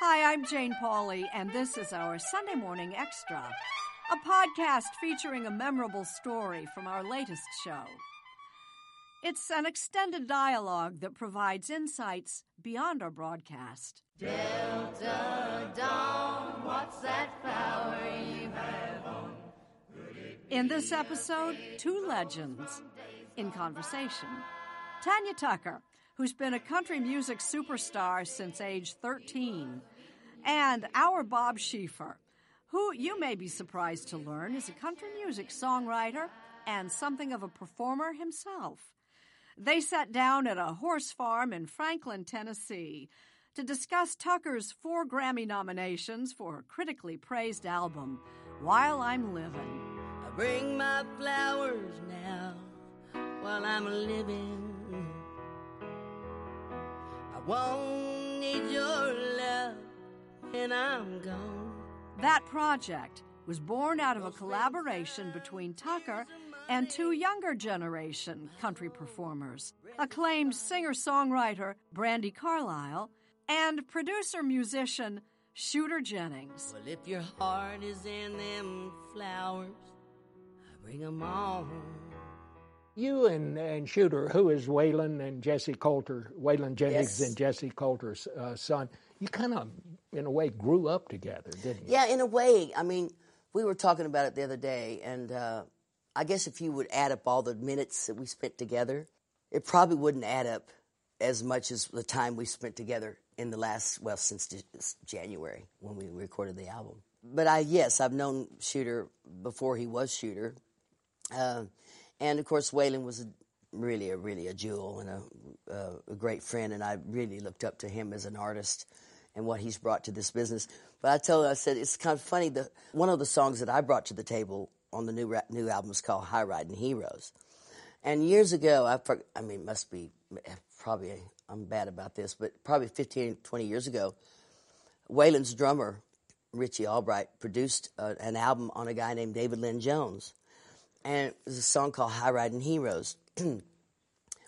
Hi, I'm Jane Pauley, and this is our Sunday Morning Extra, a podcast featuring a memorable story from our latest show. It's an extended dialogue that provides insights beyond our broadcast. Delta Dawn, what's that flower you have on? In this episode, two legends in conversation. Tanya Tucker, who's been a country music superstar since age 13, and our Bob Schieffer, who you may be surprised to learn is a country music songwriter and something of a performer himself. They sat down at a horse farm in Franklin, Tennessee, to discuss Tucker's four Grammy nominations for her critically praised album, While I'm Living. I bring my flowers now while I'm living. Won't need your love and I'm gone. That project was born out of a collaboration between Tucker and two younger generation country performers, acclaimed singer songwriter Brandi Carlile and producer musician Shooter Jennings. Well, if your heart is in them flowers, bring 'em on. You and, and Shooter, who is Waylon and Jessi Colter, Waylon Jennings Yes. and Jessi Colter's uh, son, you kind of, in a way, grew up together, didn't you? Yeah, in a way. I mean, we were talking about it the other day, and uh, I guess if you would add up all the minutes that we spent together, it probably wouldn't add up as much as the time we spent together in the last, well, since January when we recorded the album. But I, yes, I've known Shooter before he was Shooter. Uh, and of course, Waylon was really, a really a jewel and a, uh, a great friend, and I really looked up to him as an artist and what he's brought to this business. But I told her, I said it's kind of funny. The one of the songs that I brought to the table on the new new album is called "High Riding Heroes," and years ago, I, I mean, must be probably I'm bad about this, but probably 15, 20 years ago, Waylon's drummer Richie Albright produced uh, an album on a guy named David Lynn Jones, and it was a song called "High Riding Heroes."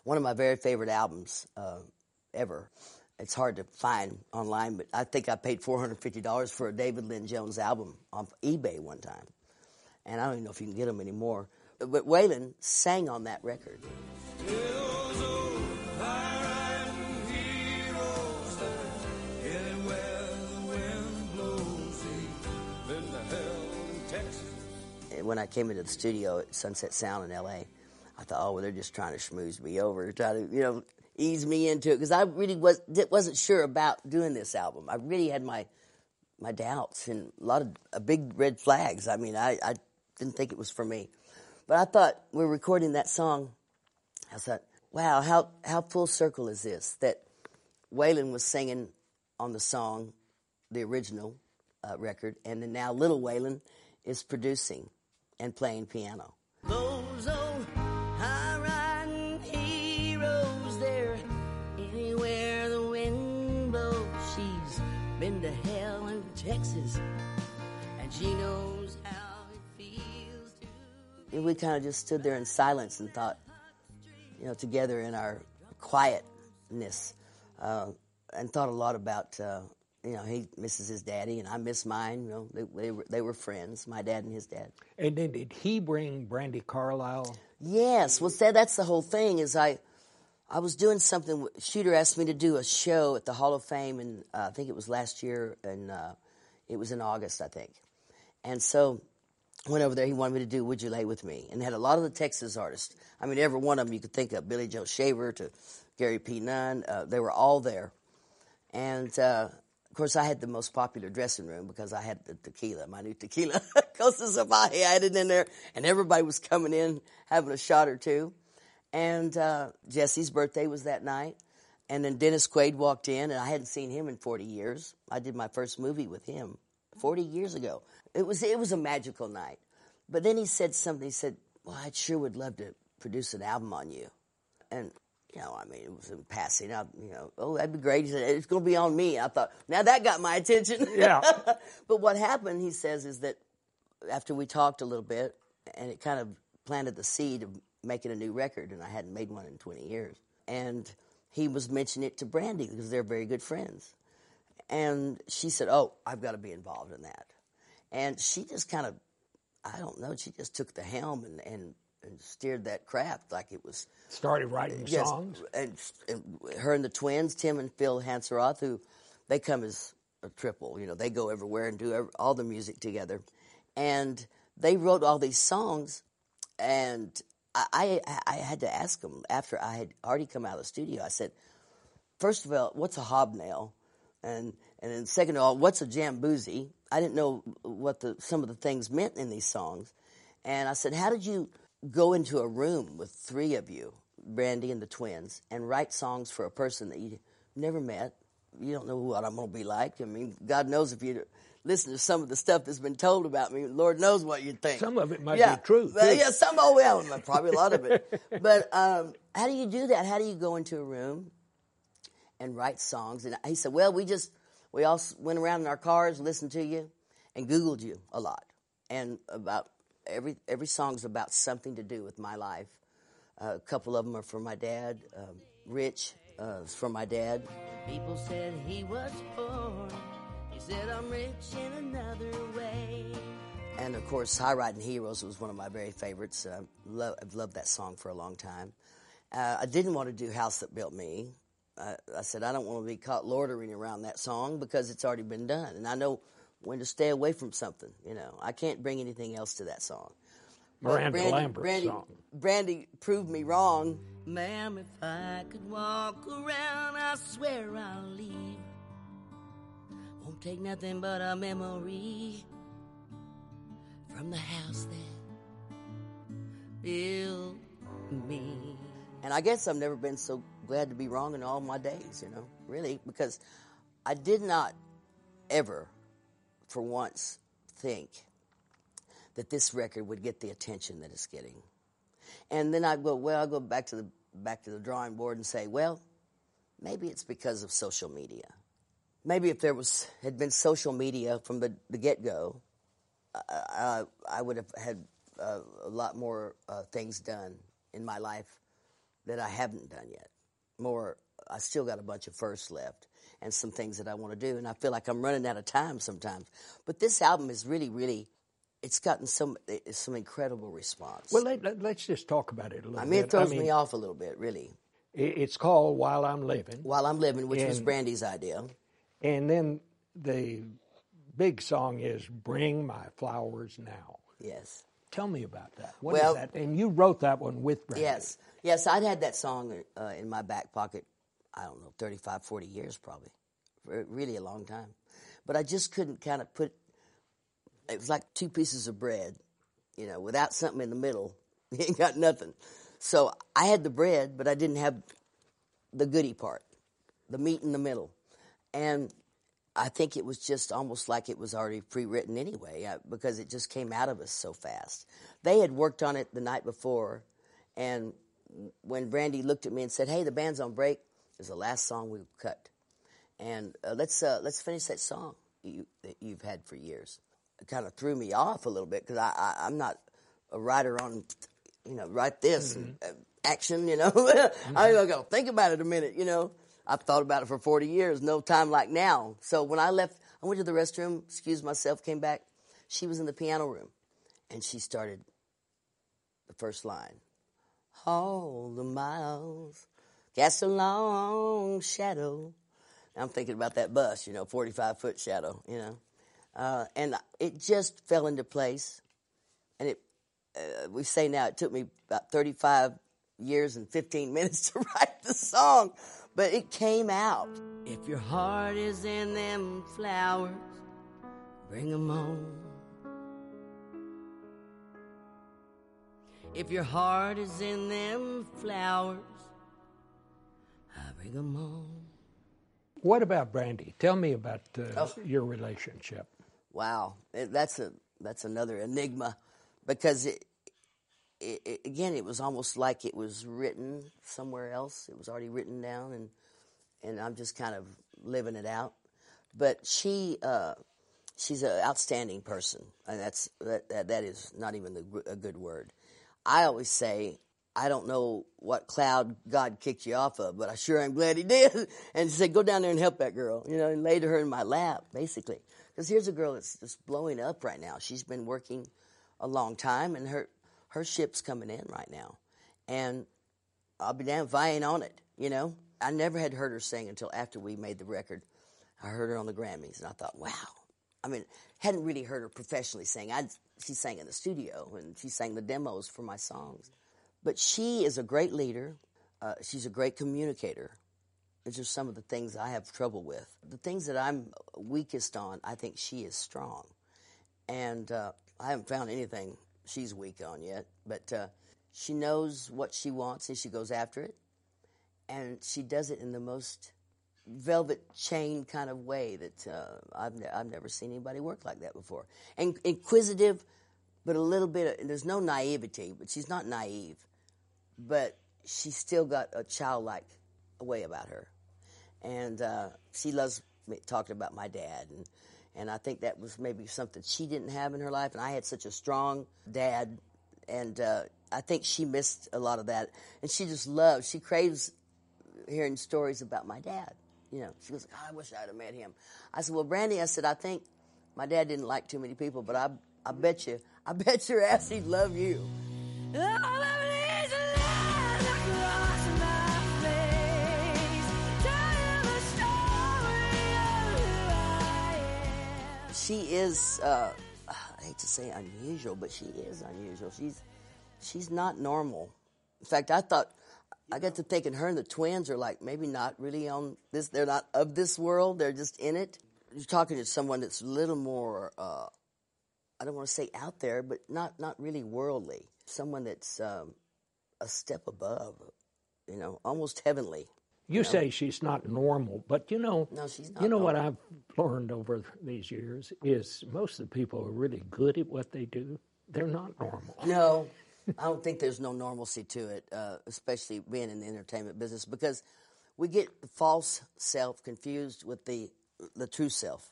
One of my very favorite albums uh, ever. It's hard to find online, but I think I paid four hundred fifty dollars for a David Lynn Jones album on eBay one time, and I don't even know if you can get them anymore. But Waylon sang on that record. When I came into the studio at Sunset Sound in L.A., I thought, oh, well, they're just trying to schmooze me over, try to, you know, ease me into it because I really was wasn't sure about doing this album. I really had my my doubts and a lot of uh, big red flags. I mean, I, I didn't think it was for me, but I thought we we're recording that song. I thought, wow, how how full circle is this? That Waylon was singing on the song, the original uh, record, and then now little Waylon is producing and playing piano. Those old high-riding heroes, they're anywhere the wind blows. She's been to hell in Texas, and she knows how it feels to. And we kind of just stood there in silence and thought, you know, together in our quietness, uh, and thought a lot about. Uh, you know, he misses his daddy, and I miss mine. You know, they, they were they were friends, my dad and his dad. And then did he bring Brandi Carlile? Yes, well, that, that's the whole thing. Is I, I was doing something. Shooter asked me to do a show at the Hall of Fame, and uh, I think it was last year, and uh, it was in August, I think. And so, went over there. He wanted me to do "Would You Lay with Me," and had a lot of the Texas artists. I mean, every one of them you could think of, Billy Joe Shaver to Gary P. Nunn. Uh, they were all there, and. Of course, I had the most popular dressing room because I had the tequila, my new tequila, Costa Zapaje. I had it in there, and everybody was coming in having a shot or two. And uh, Jessi's birthday was that night. And then Dennis Quaid walked in, and I hadn't seen him in 40 years. I did my first movie with him 40 years ago. It was, it was a magical night. But then he said something. He said, Well, I sure would love to produce an album on you. And you know, I mean, it was in passing. I, you know, oh, that'd be great. He said, it's going to be on me. I thought, now that got my attention. Yeah. but what happened, he says, is that after we talked a little bit, and it kind of planted the seed of making a new record, and I hadn't made one in 20 years. And he was mentioning it to Brandi because they're very good friends. and she said, "Oh, I've got to be involved in that." And she just kind of, I don't know, she just took the helm and and, and steered that craft like it was. Started writing Yes, songs. and, and her and the twins, Tim and Phil Hanseroth, who they come as a triple. You know, they go everywhere and do ev- all the music together, and they wrote all these songs. And I, I, I had to ask them after I had already come out of the studio. I said, first of all, what's a hobnail? And and then second of all, what's a jamboozy? I didn't know what the some of the things meant in these songs. And I said, how did you go into a room with three of you, Brandi and the twins, and write songs for a person that you never met? You don't know what I'm going to be like. I mean, God knows if you listen to some of the stuff that's been told about me, Lord knows what you'd think. Some of it might yeah, be true. but yeah, some oh well, probably a lot of it. But um, how do you do that? How do you go into a room and write songs? And he said, well, we just we all went around in our cars, listened to you, and Googled you a lot, and about every every song's about something to do with my life. Uh, a couple of them are for my dad. Um, Rich uh, is for my dad. People said he was poor. He said I'm rich in another way. And of course, High Riding Heroes was one of my very favorites. Uh, lo- I've loved that song for a long time. Uh, I didn't want to do House That Built Me. I, I said, I don't want to be caught loitering around that song because it's already been done. And I know when to stay away from something. You know, I can't bring anything else to that song. Miranda Brandi, Lambert's Brandi, song. Brandi proved me wrong. Ma'am, if I could walk around, I swear I'll leave. Won't take nothing but a memory from the house that built me. And I guess I've never been so glad to be wrong in all my days, you know, really, because I did not ever, for once, think that this record would get the attention that it's getting. And then I'd go, well, I go back to the back to the drawing board and say, well, maybe it's because of social media. Maybe if there was had been social media from the, the get go, I, I would have had uh, a lot more uh, things done in my life that I haven't done yet. More, I still got a bunch of firsts left and some things that I want to do, and I feel like I'm running out of time sometimes. But this album is really, really, it's gotten some some incredible response. Well, let, let, us just talk about it a little bit. I mean, bit. it throws me off a little bit, really. It's called While I'm Living. While I'm living, which was And- Brandi's idea. And then the big song is Bring My Flowers Now. Yes. Tell me about that. What is Well- that? And you wrote that one with Brandi. Yes. Yes, I'd had that song uh, in my back pocket, I don't know, 35, 40 years probably. For really a long time. But I just couldn't kind of put, it was like two pieces of bread, you know, without something in the middle, you ain't got nothing. So I had the bread, but I didn't have the goody part, the meat in the middle. And I think it was just almost like it was already pre-written anyway, uh, because it just came out of us so fast. They had worked on it the night before, and when Brandi looked at me and said, "Hey, the band's on break," it was the last song we cut, and uh, let's uh, let's finish that song you, that you've had for years. It kind of threw me off a little bit because I, I I'm not a writer on, you know, write this and, uh, action, you know. I go think about it a minute, you know. I've thought about it for 40 years, no time like now. So when I left, I went to the restroom, excused myself, came back. She was in the piano room, and she started the first line. All the miles cast a long shadow. I'm thinking about that bus, you know, 45 foot shadow, you know. Uh, and it just fell into place. And it, uh, we say now, it took me about 35 years and 15 minutes to write the song, but it came out. If your heart is in them flowers, bring 'em home. If your heart is in them flowers, bring 'em home. What about Brandi? Tell me about uh, Oh. your relationship. Wow, It- that's a that's another enigma because it, it, it again it was almost like it was written somewhere else. It was already written down, and and I'm just kind of living it out. But she uh, she's an outstanding person, and that's that, that that is not even the, a good word. I always say I don't know what cloud God kicked you off of, but I sure am glad He did. And He said, go down there and help that girl, you know, and laid her in my lap, basically. Because here's a girl that's just blowing up right now. She's been working a long time, and her her ship's coming in right now, and I'll be damn if I ain't on it. You know, I never had heard her sing until after we made the record. I heard her on the Grammys, and I thought, wow. I mean, hadn't really heard her professionally sing. I she sang in the studio, and she sang the demos for my songs. But she is a great leader. Uh, she's a great communicator. These are some of the things I have trouble with. The things that I'm weakest on, I think she is strong. And uh, I haven't found anything she's weak on yet, but uh, she knows what she wants and she goes after it. And she does it in the most velvet chain kind of way that uh, I've, ne- I've never seen anybody work like that before. And inquisitive, but a little bit, of, there's no naivety, but she's not naive. But she still got a childlike way about her. And uh, she loves talking about my dad. And, and I think that was maybe something she didn't have in her life. And I had such a strong dad. And uh, I think she missed a lot of that. And she just loves, she craves hearing stories about my dad. You know, she goes, "God, I wish I'd have met him. I said, Well, Brandi, I said, I think my dad didn't like too many people, but I, I bet you, I bet your ass he'd love you. She is, uh, I hate to say unusual, but she is unusual. She's, she's not normal. In fact, I thought, I got to thinking her and the twins are like maybe not really on this, they're not of this world, they're just in it. You're talking to someone that's a little more, uh, I don't want to say out there, but not, not really worldly. Someone that's um, a step above, you know, almost heavenly. You say she's not normal, but you know, No, she's not you know what. I've learned over these years is most of the people who are really good at what they do. They're not normal. No, I don't think there's no normalcy to it, uh, especially being in the entertainment business, because we get the false self confused with the the true self.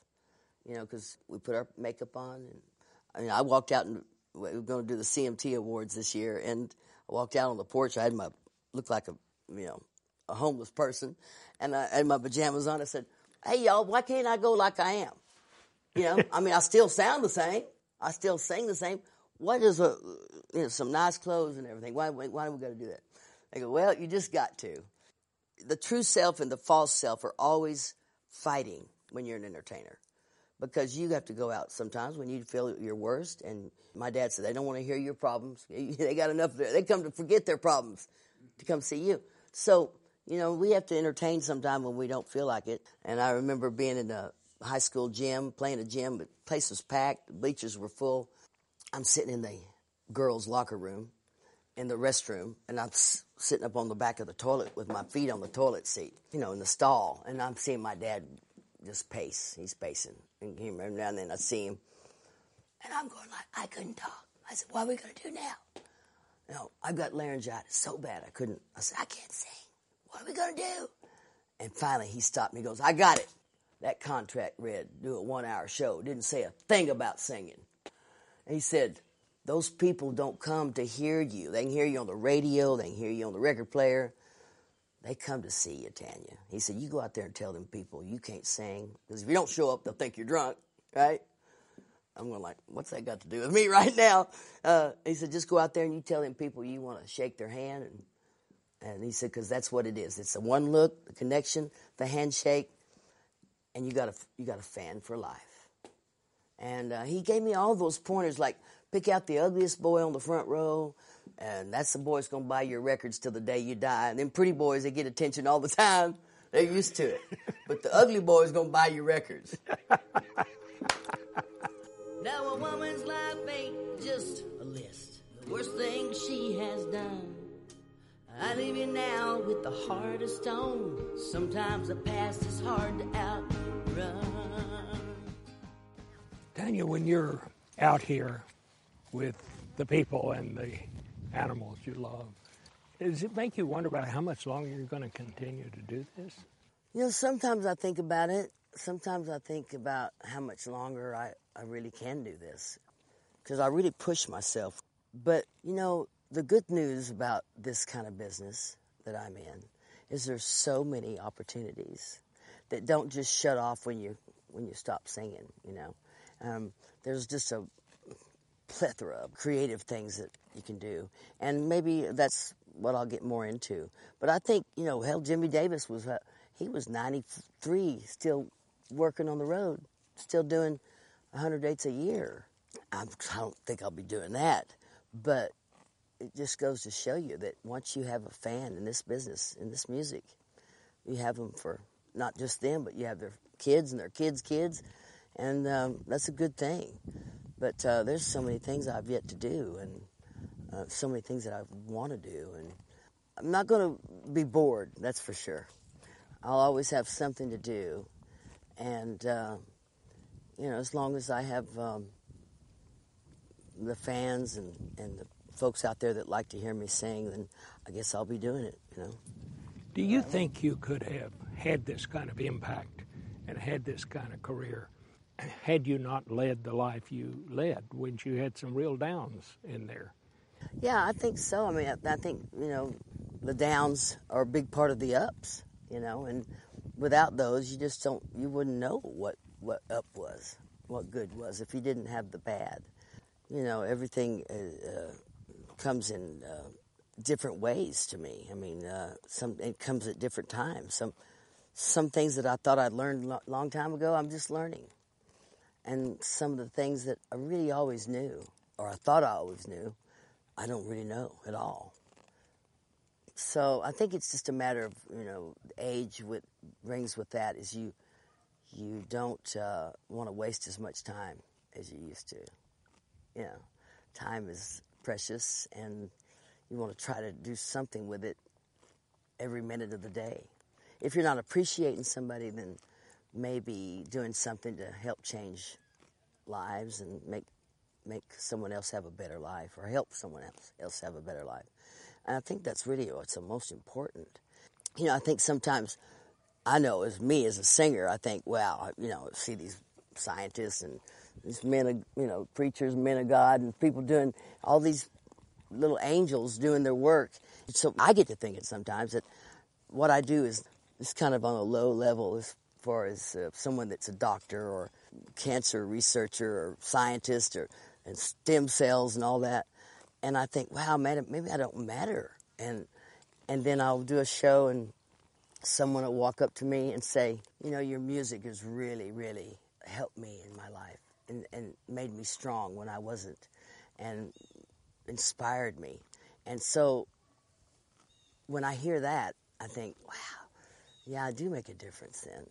You know, because we put our makeup on, and I mean, I walked out and we were going to do the CMT awards this year, and I walked out on the porch. I had my looked like a you know a homeless person, and I had my pajamas on. I said, "Hey y'all, why can't I go like I am?" You know, I mean, I still sound the same. I still sing the same. What is a, you know, some nice clothes and everything? Why, why, do we got to do that? They go, well, you just got to. The true self and the false self are always fighting when you're an entertainer because you have to go out sometimes when you feel your worst. And my dad said they don't want to hear your problems. They got enough. They come to forget their problems to come see you. So, you know, we have to entertain sometime when we don't feel like it. And I remember being in a high school gym, playing a gym, but the place was packed, the bleachers were full. I'm sitting in the girls' locker room, in the restroom, and I'm s- sitting up on the back of the toilet with my feet on the toilet seat, you know, in the stall. And I'm seeing my dad just pace. He's pacing. And he, every now and then I see him. And I'm going like, I couldn't talk. I said, what are we going to do now? You know, I've got laryngitis so bad I couldn't. I said, I can't sing. What are we going to do? And finally he stopped me. He goes, I got it. That contract read, do a one hour show. Didn't say a thing about singing. And he said, those people don't come to hear you. They can hear you on the radio. They can hear you on the record player. They come to see you, Tanya. He said, you go out there and tell them people you can't sing. Because if you don't show up, they'll think you're drunk, right? I'm going like, what's that got to do with me right now? Uh, he said, just go out there and you tell them people you want to shake their hand. And, and he said, because that's what it is. It's the one look, the connection, the handshake, and you got a, you got a fan for life. And uh, he gave me all those pointers like pick out the ugliest boy on the front row, and that's the boy that's going to buy your records till the day you die. And then pretty boys, they get attention all the time. They're used to it. But the ugly boy is going to buy your records. Now a woman's life ain't just a list. The worst thing she has done. I leave you now with the heart of stone. Sometimes the past is hard to outrun. Tanya, when you're out here with the people and the animals you love, does it make you wonder about how much longer you're going to continue to do this? You know, sometimes I think about it. Sometimes I think about how much longer I, I really can do this. Because I really push myself. But, you know, the good news about this kind of business that I'm in is there's so many opportunities that don't just shut off when you when you stop singing. You know, um, there's just a plethora of creative things that you can do, and maybe that's what I'll get more into. But I think you know, hell, Jimmie Davis was uh, he was 93, still working on the road, still doing 100 dates a year. I'm, I don't think I'll be doing that, but it just goes to show you that once you have a fan in this business, in this music, you have them for not just them, but you have their kids and their kids' kids, and um, that's a good thing. But uh, there's so many things I've yet to do, and uh, so many things that I want to do, and I'm not going to be bored. That's for sure. I'll always have something to do, and uh, you know, as long as I have um, the fans and, and the folks out there that like to hear me sing, then I guess I'll be doing it. You know. Do you think you could have had this kind of impact and had this kind of career had you not led the life you led? When you had some real downs in there? Yeah, I think so. I mean, I, I think you know, the downs are a big part of the ups. You know, and without those, you just don't. You wouldn't know what what up was, what good was, if you didn't have the bad. You know, everything uh, uh comes in uh, different ways to me. I mean, uh, some it comes at different times. Some some things that I thought I'd learned a lo- long time ago, I'm just learning, and some of the things that I really always knew, or I thought I always knew, I don't really know at all. So I think it's just a matter of you know age. What brings with that is you you don't uh, want to waste as much time as you used to. You know, time is precious, and you want to try to do something with it every minute of the day. If you're not appreciating somebody, then maybe doing something to help change lives and make make someone else have a better life or help someone else else have a better life. And I think that's really what's the most important. You know, I think sometimes I know as me as a singer, I think, wow, you know, see these scientists and these men of, you know, preachers, men of God, and people doing all these little angels doing their work. So I get to thinking sometimes that what I do is, is kind of on a low level as far as uh, someone that's a doctor or cancer researcher or scientist or and stem cells and all that. And I think, wow, man, maybe I don't matter. And and then I'll do a show and someone will walk up to me and say, you know, your music has really, really helped me in my life and, and made me strong when I wasn't and inspired me. And so when I hear that, I think, wow, yeah, I do make a difference then.